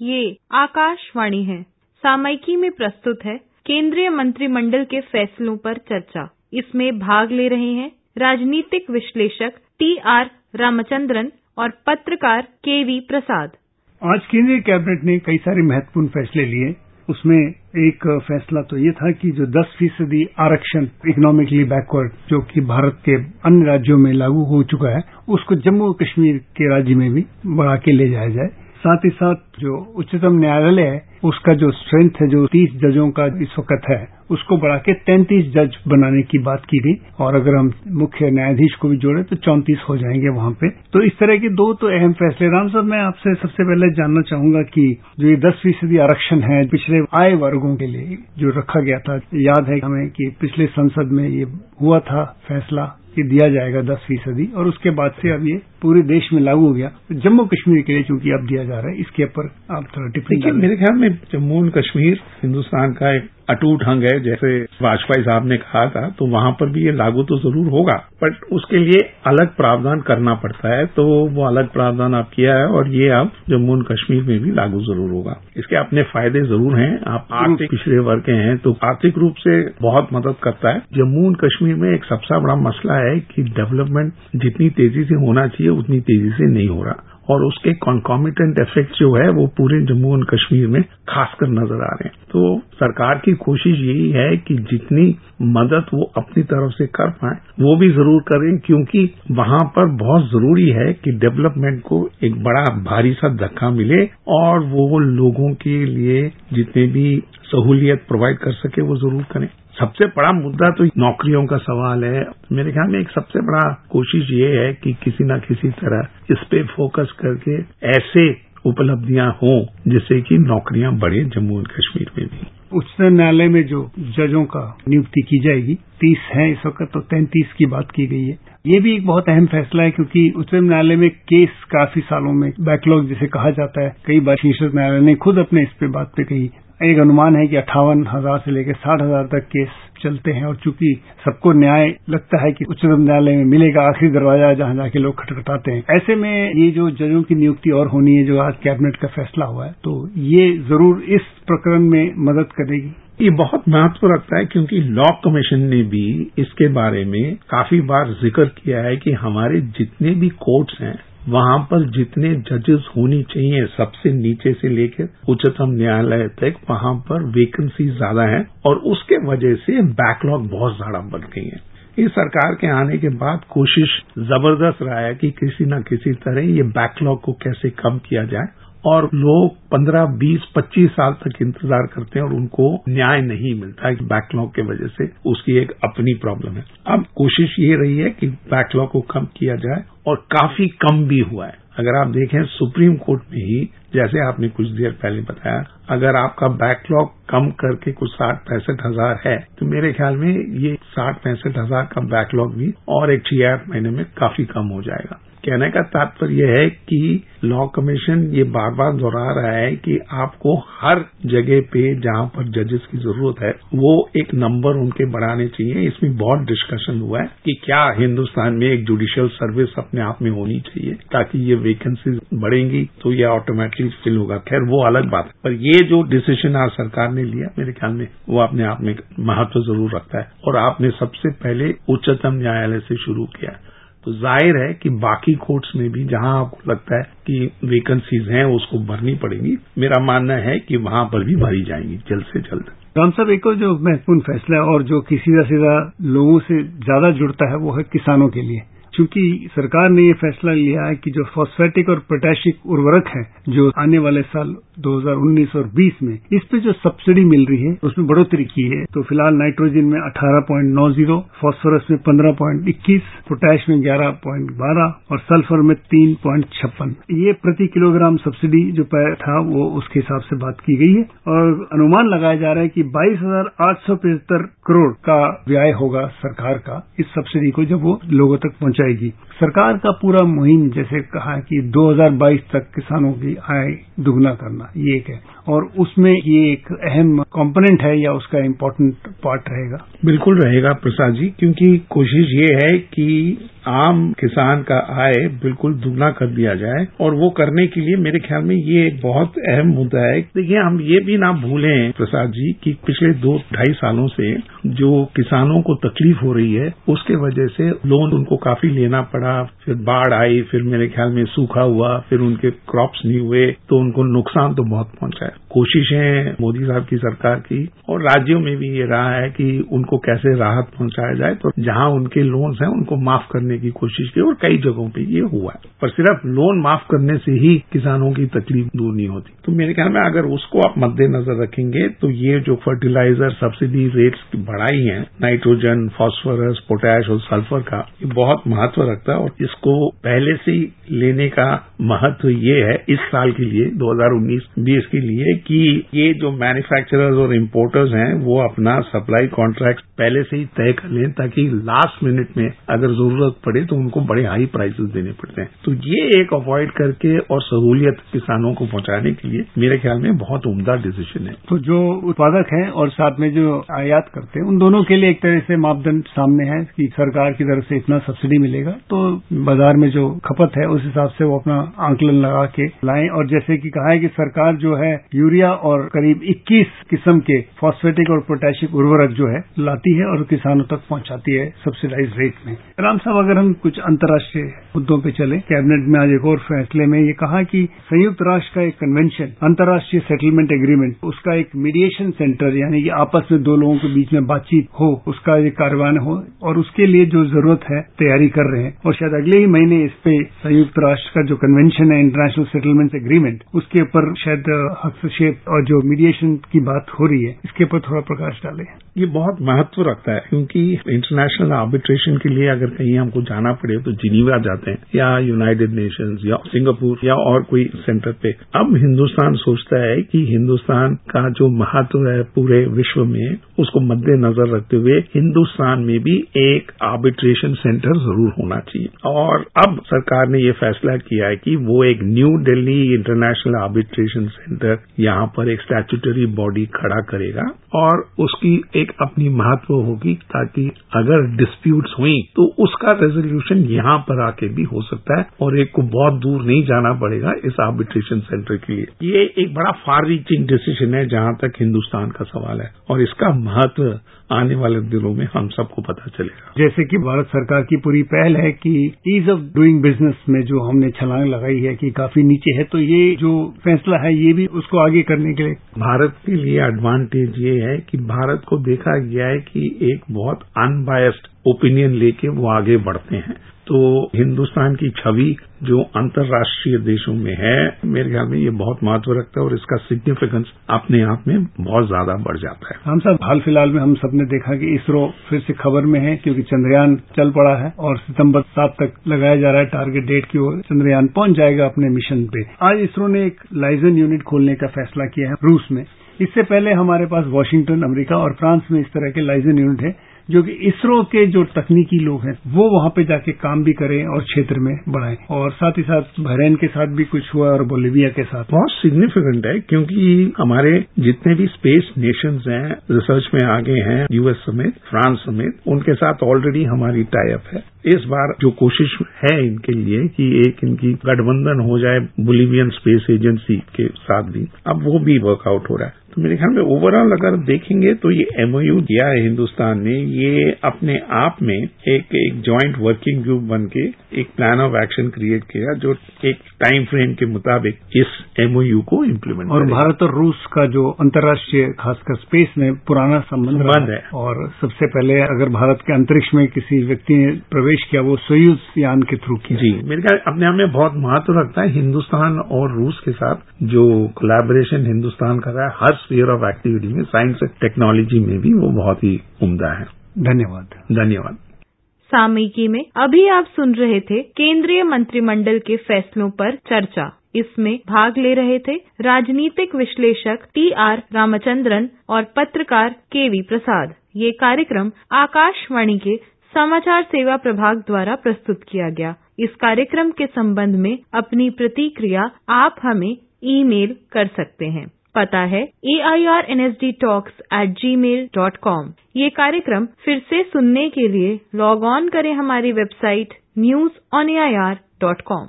ये आकाशवाणी है। सामयिकी में प्रस्तुत है केंद्रीय मंत्रिमंडल के फैसलों पर चर्चा। इसमें भाग ले रहे हैं राजनीतिक विश्लेषक टी आर रामचंद्रन और पत्रकार के वी प्रसाद। आज केंद्रीय कैबिनेट ने कई सारे महत्वपूर्ण फैसले लिए। उसमें एक फैसला तो ये था कि जो 10 फ़ीसदी आरक्षण इकोनॉमिकली बैकवर्ड जो कि भारत के अन्य राज्यों में लागू हो चुका है, उसको जम्मू कश्मीर के राज्य में भी बढ़ा के ले जाया जाए। साथ ही साथ जो उच्चतम न्यायालय है, उसका जो स्ट्रेंथ है, जो तीस जजों का इस वक्त है, उसको बढ़ा के तैंतीस जज बनाने की बात की गई। और अगर हम मुख्य न्यायाधीश को भी जोड़े तो चौंतीस हो जाएँगे वहाँ पे। तो इस तरह के दो तो अहम फैसले। राम साहब मैं आपसे सबसे पहले जानना चाहूँगा कि जो ये दस फ़ीसदी आरक्षण है पिछले आय वर्गों के लिए, जो रखा गया था, याद है हमें कि पिछले संसद में ये हुआ था फैसला कि दिया जाएगा दस फ़ीसदी। और उसके बाद से अब ये पूरे देश में लागू हो गया। तो जम्मू कश्मीर के लिए चूँकि अब दिया जा रहा है इसके ऊपर आप थोड़ा टिप्पणी मेरे ख्याल में जम्मू एंड कश्मीर हिंदुस्तान का एक अटूट अंग है। जैसे वाजपेयी साहब ने कहा था तो वहाँ पर भी ये लागू तो ज़रूर होगा बट उसके लिए अलग प्रावधान करना पड़ता है। तो वो अलग प्रावधान आप किया है और ये अब जम्मू एंड कश्मीर में भी लागू ज़रूर होगा। इसके अपने फ़ायदे ज़रूर हैं। आप आर्थिक पिछड़े वर्ग के हैं तो आर्थिक रूप से बहुत मदद करता है। जम्मू एंड कश्मीर में एक सबसे बड़ा मसला है कि डेवलपमेंट जितनी तेज़ी से होना चाहिए, उतनी तेज़ी से नहीं हो रहा। और उसके कॉन्कॉमिटेंट इफ़ेक्ट जो है, वो पूरे जम्मू एंड कश्मीर में खासकर नज़र आ रहे हैं। तो सरकार की कोशिश यही है कि जितनी मदद वो अपनी तरफ़ से कर पाए, वो भी ज़रूर करें, क्योंकि वहाँ पर बहुत ज़रूरी है कि डेवलपमेंट को एक बड़ा भारी सा धक्का मिले और वो लोगों के लिए जितने भी सहूलियत प्रोवाइड कर सके, वो ज़रूर करें। सबसे बड़ा मुद्दा तो नौकरियों का सवाल है। मेरे ख्याल में एक सबसे बड़ा कोशिश ये है कि किसी न किसी तरह इस पे फोकस करके ऐसे उपलब्धियाँ हों, जिससे कि नौकरियाँ बढ़े जम्मू एंड कश्मीर में भी। उच्चतम न्यायालय में जो जजों का नियुक्ति की जाएगी, तीस है इस वक्त तो तैंतीस की बात की गई है। ये भी एक बहुत अहम फैसला है, क्योंकि उच्चतम न्यायालय में केस काफ़ी सालों में बैकलॉग, जिसे कहा जाता है, कई बार शीर्ष न्यायालय ने खुद अपने इस पे बात पे कही। एक अनुमान है कि अट्ठावन हज़ार से लेकर साठ हज़ार तक केस चलते हैं और चूँकि सबको न्याय लगता है कि उच्चतम न्यायालय में मिलेगा आखिरी दरवाज़ा जहाँ जाके लोग खटखटाते हैं। ऐसे में ये जो जजों की नियुक्ति और होनी है, जो आज कैबिनेट का फैसला हुआ है तो ये ज़रूर इस प्रकरण में मदद करेगी। ये बहुत महत्व रखता है क्योंकि लॉ कमीशन ने भी इसके बारे में काफ़ी बार ज़िक्र किया है कि हमारे जितने भी कोर्ट्स हैं वहाँ पर जितने जजेस होनी चाहिए, सबसे नीचे से लेकर उच्चतम न्यायालय तक, वहाँ पर वैकेंसी ज़्यादा है और उसके वजह से बैकलॉग बहुत ज़्यादा बढ़ गई है। इस सरकार के आने के बाद कोशिश ज़बरदस्त रहा है कि किसी न किसी तरह ये बैकलॉग को कैसे कम किया जाए और लोग पंद्रह, बीस, पच्चीस साल तक इंतज़ार करते हैं और उनको न्याय नहीं मिलता है बैकलॉग की वजह से। उसकी एक अपनी प्रॉब्लम है। अब कोशिश ये रही है कि बैकलॉग को कम किया जाए और काफ़ी कम भी हुआ है। अगर आप देखें सुप्रीम कोर्ट में ही, जैसे आपने कुछ देर पहले बताया, अगर आपका बैकलॉग कम करके कुछ साठ पैंसठ हज़ार है तो मेरे ख्याल में ये साठ पैंसठ हज़ार का बैकलॉग भी और एक छह आठ महीने में काफ़ी कम हो जाएगा। कहने का तात्पर्य यह है कि लॉ कमीशन ये बार बार दोहरा रहा है कि आपको हर जगह पे जहाँ पर जजेस की ज़रूरत है, वो एक नंबर उनके बढ़ाने चाहिए। इसमें बहुत डिस्कशन हुआ है कि क्या हिंदुस्तान में एक जुडिशियल सर्विस अपने आप में होनी चाहिए, ताकि ये वैकेंसीज बढ़ेंगी तो ये ऑटोमेटिकली फिल होगा। खैर, वो अलग बात है। पर ये जो डिसीज़न आज सरकार ने लिया, मेरे ख्याल में, वो अपने आप में महत्व ज़रूर रखता है। और आपने सबसे पहले उच्चतम न्यायालय से शुरू किया। तो ज़ाहिर है कि बाकी कोर्ट्स में भी जहाँ आपको लगता है कि वैकेंसीज हैं, उसको भरनी पड़ेगी। मेरा मानना है कि वहाँ पर भी भरी जाएँगी, जल्द से जल्द। राम साहब, एक और जो महत्वपूर्ण फैसला है और जो कि सीधा सीधा लोगों से ज़्यादा जुड़ता है, वो है किसानों के लिए। चूँकि सरकार ने ये फैसला लिया है कि जो फॉस्फेटिक और पोटेशिक उर्वरक है, जो आने वाले साल 2019 और 20 में, इस पे जो सब्सिडी मिल रही है, उसमें बढ़ोतरी की है। तो फ़िलहाल नाइट्रोजन में 18.90 फॉस्फोरस में 15.21 पोटैश में 11.12 और सल्फ़र में 3.56 ये प्रति किलोग्राम सब्सिडी जो था, वो उसके हिसाब से बात की गई है और अनुमान लगाया जा रहा है कि बाईस हज़ार आठ सौ करोड़ का व्यय होगा सरकार का, इस सब्सिडी को जब वो लोगों तक पहुँचा जाएगी। सरकार का पूरा मुहिम, जैसे कहा कि 2022 तक किसानों की आय दुगना करना, ये एक है। और उसमें ये एक अहम कंपोनेंट है या उसका इम्पोर्टेंट पार्ट रहेगा। बिल्कुल रहेगा प्रसाद जी, क्योंकि कोशिश ये है कि आम किसान का आय बिल्कुल दुगना कर दिया जाए। और वो करने के लिए मेरे ख्याल में ये बहुत अहम मुद्दा है। देखिए, हम ये भी ना भूलें प्रसाद जी कि पिछले दो ढाई सालों से जो किसानों को तकलीफ़ हो रही है, उसके वजह से लोन उनको काफ़ी लेना पड़ा, फिर बाढ़ आई, फिर मेरे ख्याल में सूखा हुआ, फिर उनके क्रॉप्स नहीं हुए तो उनको नुकसान तो बहुत पहुँचा है। कोशिशें मोदी साहब की सरकार की और राज्यों में भी ये रहा है कि उनको कैसे राहत पहुँचाया जाए तो जहाँ उनके लोन्स हैं उनको माफ़ करने की कोशिश की और कई जगहों पे ये हुआ है। पर सिर्फ़ लोन माफ़ करने से ही किसानों की तकलीफ़ दूर नहीं होती। तो मेरे ख्याल में अगर उसको आप मद्देनजर रखेंगे तो ये जो फर्टिलाइज़र सब्सिडी रेट्स बढ़ाई है नाइट्रोजन फॉस्फोरस पोटैश और सल्फ़र का, ये बहुत महत्व रखता है और इसको पहले से लेने का महत्व ये है, इस साल के लिए 2019-20 के लिए कि ये जो मैन्युफैक्चरर्स और इम्पोर्टर्स हैं, वो अपना सप्लाई कॉन्ट्रैक्ट पहले से ही तय कर लें ताकि लास्ट मिनट में अगर ज़रूरत पड़े तो उनको बड़े हाई प्राइसेस देने पड़ते हैं। तो ये एक अवॉइड करके और सहूलियत किसानों को पहुँचाने के लिए मेरे ख्याल में बहुत उम्दा डिसीज़न है। तो जो उत्पादक हैं और साथ में जो आयात करते हैं, उन दोनों के लिए एक तरह से मापदंड सामने है कि सरकार की तरफ़ से इतना सब्सिडी मिलेगा। तो बाज़ार में जो खपत है, उस हिसाब से वो अपना आंकलन लगा के लाएँ। और जैसे कि कहा है कि सरकार जो है, यूरिया और करीब 21 किस्म के फॉस्फेटिक और पोटेशिक उर्वरक जो है, लाती है और किसानों तक पहुंचाती है सब्सिडाइज रेट में। राम साहब, अगर हम कुछ अंतर्राष्ट्रीय मुद्दों पे चले कैबिनेट में आज एक और फैसले में ये कहा कि संयुक्त राष्ट्र का एक कन्वेंशन अंतर्राष्ट्रीय सेटलमेंट एग्रीमेंट उसका एक मीडिएशन सेंटर यानी कि आपस में दो लोगों के बीच में बातचीत हो, उसका एक कार्यान्वयन हो और उसके लिए जो ज़रूरत है, तैयारी कर रहे हैं। और शायद अगले ही महीने इस पे संयुक्त राष्ट्र का जो कन्वेंशन है इंटरनेशनल सेटलमेंट एग्रीमेंट उसके ऊपर शायद हस्तक्षेप और जो मीडिएशन की बात हो रही है, इसके ऊपर थोड़ा प्रकाश डाले। ये बहुत महत्व रखता है, क्योंकि इंटरनेशनल आर्बिट्रेशन के लिए अगर कहीं हमको जाना पड़े तो जिनीवा जाते हैं, या यूनाइटेड नेशंस या सिंगापुर या और कोई सेंटर पे। अब हिंदुस्तान सोचता है कि हिंदुस्तान का जो महत्व है पूरे विश्व में, उसको मद्देनजर रखते हुए हिंदुस्तान में भी एक आर्बिट्रेशन सेंटर ज़रूर होना चाहिए। और अब सरकार ने ये फैसला किया है कि वो एक new Delhi international arbitration centre यहाँ पर एक स्टैच्यूटरी बॉडी खड़ा करेगा और उसकी एक अपनी महत्व होगी ताकि अगर डिस्प्यूट्स हुई तो उसका रेजोल्यूशन यहाँ पर आके भी हो सकता है और एक को बहुत दूर नहीं जाना पड़ेगा इस आर्बिट्रेशन सेंटर के लिए। ये एक बड़ा फार रीचिंग डिसीज़न है जहाँ तक हिंदुस्तान का सवाल है और इसका महत्व आने वाले दिनों में हम सबको पता चलेगा। जैसे कि भारत सरकार की पूरी पहल है कि ईज ऑफ़ डूइंग बिज़नेस में जो हमने छलांग लगाई है कि काफ़ी नीचे है तो ये जो फैसला है, ये भी उसको आगे करने के लिए। भारत के लिए एडवांटेज ये है कि भारत को देखा गया है कि एक बहुत अनबायस्ड ओपिनियन लेके वो आगे बढ़ते हैं। तो हिंदुस्तान की छवि जो अंतर्राष्ट्रीय देशों में है, मेरे ख्याल में ये बहुत महत्व रखता है और इसका सिग्निफिकेंस अपने आप में बहुत ज़्यादा बढ़ जाता है। हम सब हाल फ़िलहाल में हम सबने देखा कि इसरो फिर से खबर में है, क्योंकि चंद्रयान चल पड़ा है और सितंबर सात तक लगाया जा रहा है टारगेट डेट की ओर। चंद्रयान पहुँच जाएगा अपने मिशन पे। आज इसरो ने एक लाइजन यूनिट खोलने का फैसला किया है रूस में। इससे पहले हमारे पास वाशिंगटन अमेरिका और फ्रांस में इस तरह के लाइजन यूनिट है। जो कि इसरो के जो तकनीकी लोग हैं, वो वहाँ पे जाके काम भी करें और क्षेत्र में बढ़ाएँ। और साथ ही साथ बहरेन के साथ भी कुछ हुआ और बोलिविया के साथ। बहुत सिग्निफिकेंट है, क्योंकि हमारे जितने भी स्पेस नेशंस हैं रिसर्च में आगे हैं यूएस समेत फ्रांस समेत, उनके साथ ऑलरेडी हमारी टाइप है। इस बार जो कोशिश है इनके लिए कि एक इनकी गठबंधन हो जाए बोलीवियन स्पेस एजेंसी के साथ भी अब वो भी वर्कआउट हो रहा है। तो मेरे ख्याल में ओवरऑल अगर देखेंगे तो ये एमओयू दिया है हिंदुस्तान ने ये अपने आप में एक एक ज्वाइंट वर्किंग ग्रुप बन के एक प्लान ऑफ़ एक्शन क्रिएट किया जो एक टाइम फ्रेम के मुताबिक इस एमओयू को इम्प्लीमेंट और भारत और रूस का जो अंतर्राष्ट्रीय खासकर स्पेस में पुराना संबंध संबंध है। और सबसे पहले अगर भारत के अंतरिक्ष में किसी व्यक्ति ने प्रवेश किया वो सोयूज यान के थ्रू किया। जी मेरे ख्याल अपने आप में बहुत महत्व रखता है हिंदुस्तान और रूस के साथ जो कोलैबोरेशन हिंदुस्तान कर रहा है हर स्पीयर ऑफ़ एक्टिविटी में साइंस एंड टेक्नोलॉजी में भी वो बहुत ही उम्दा है। धन्यवाद। धन्यवाद। सामयिकी में अभी आप सुन रहे थे केंद्रीय मंत्रिमंडल के फैसलों पर चर्चा। इसमें भाग ले रहे थे राजनीतिक विश्लेषक टी आर रामचंद्रन और पत्रकार के वी प्रसाद। ये कार्यक्रम आकाशवाणी के समाचार सेवा प्रभाग द्वारा प्रस्तुत किया गया। इस कार्यक्रम के संबंध में अपनी प्रतिक्रिया आप हमें ईमेल कर सकते हैं। पता है A I R N S D talks at Gmail dot com ये कार्यक्रम फिर से सुनने के लिए लॉग ऑन करें हमारी website news on A I R dot com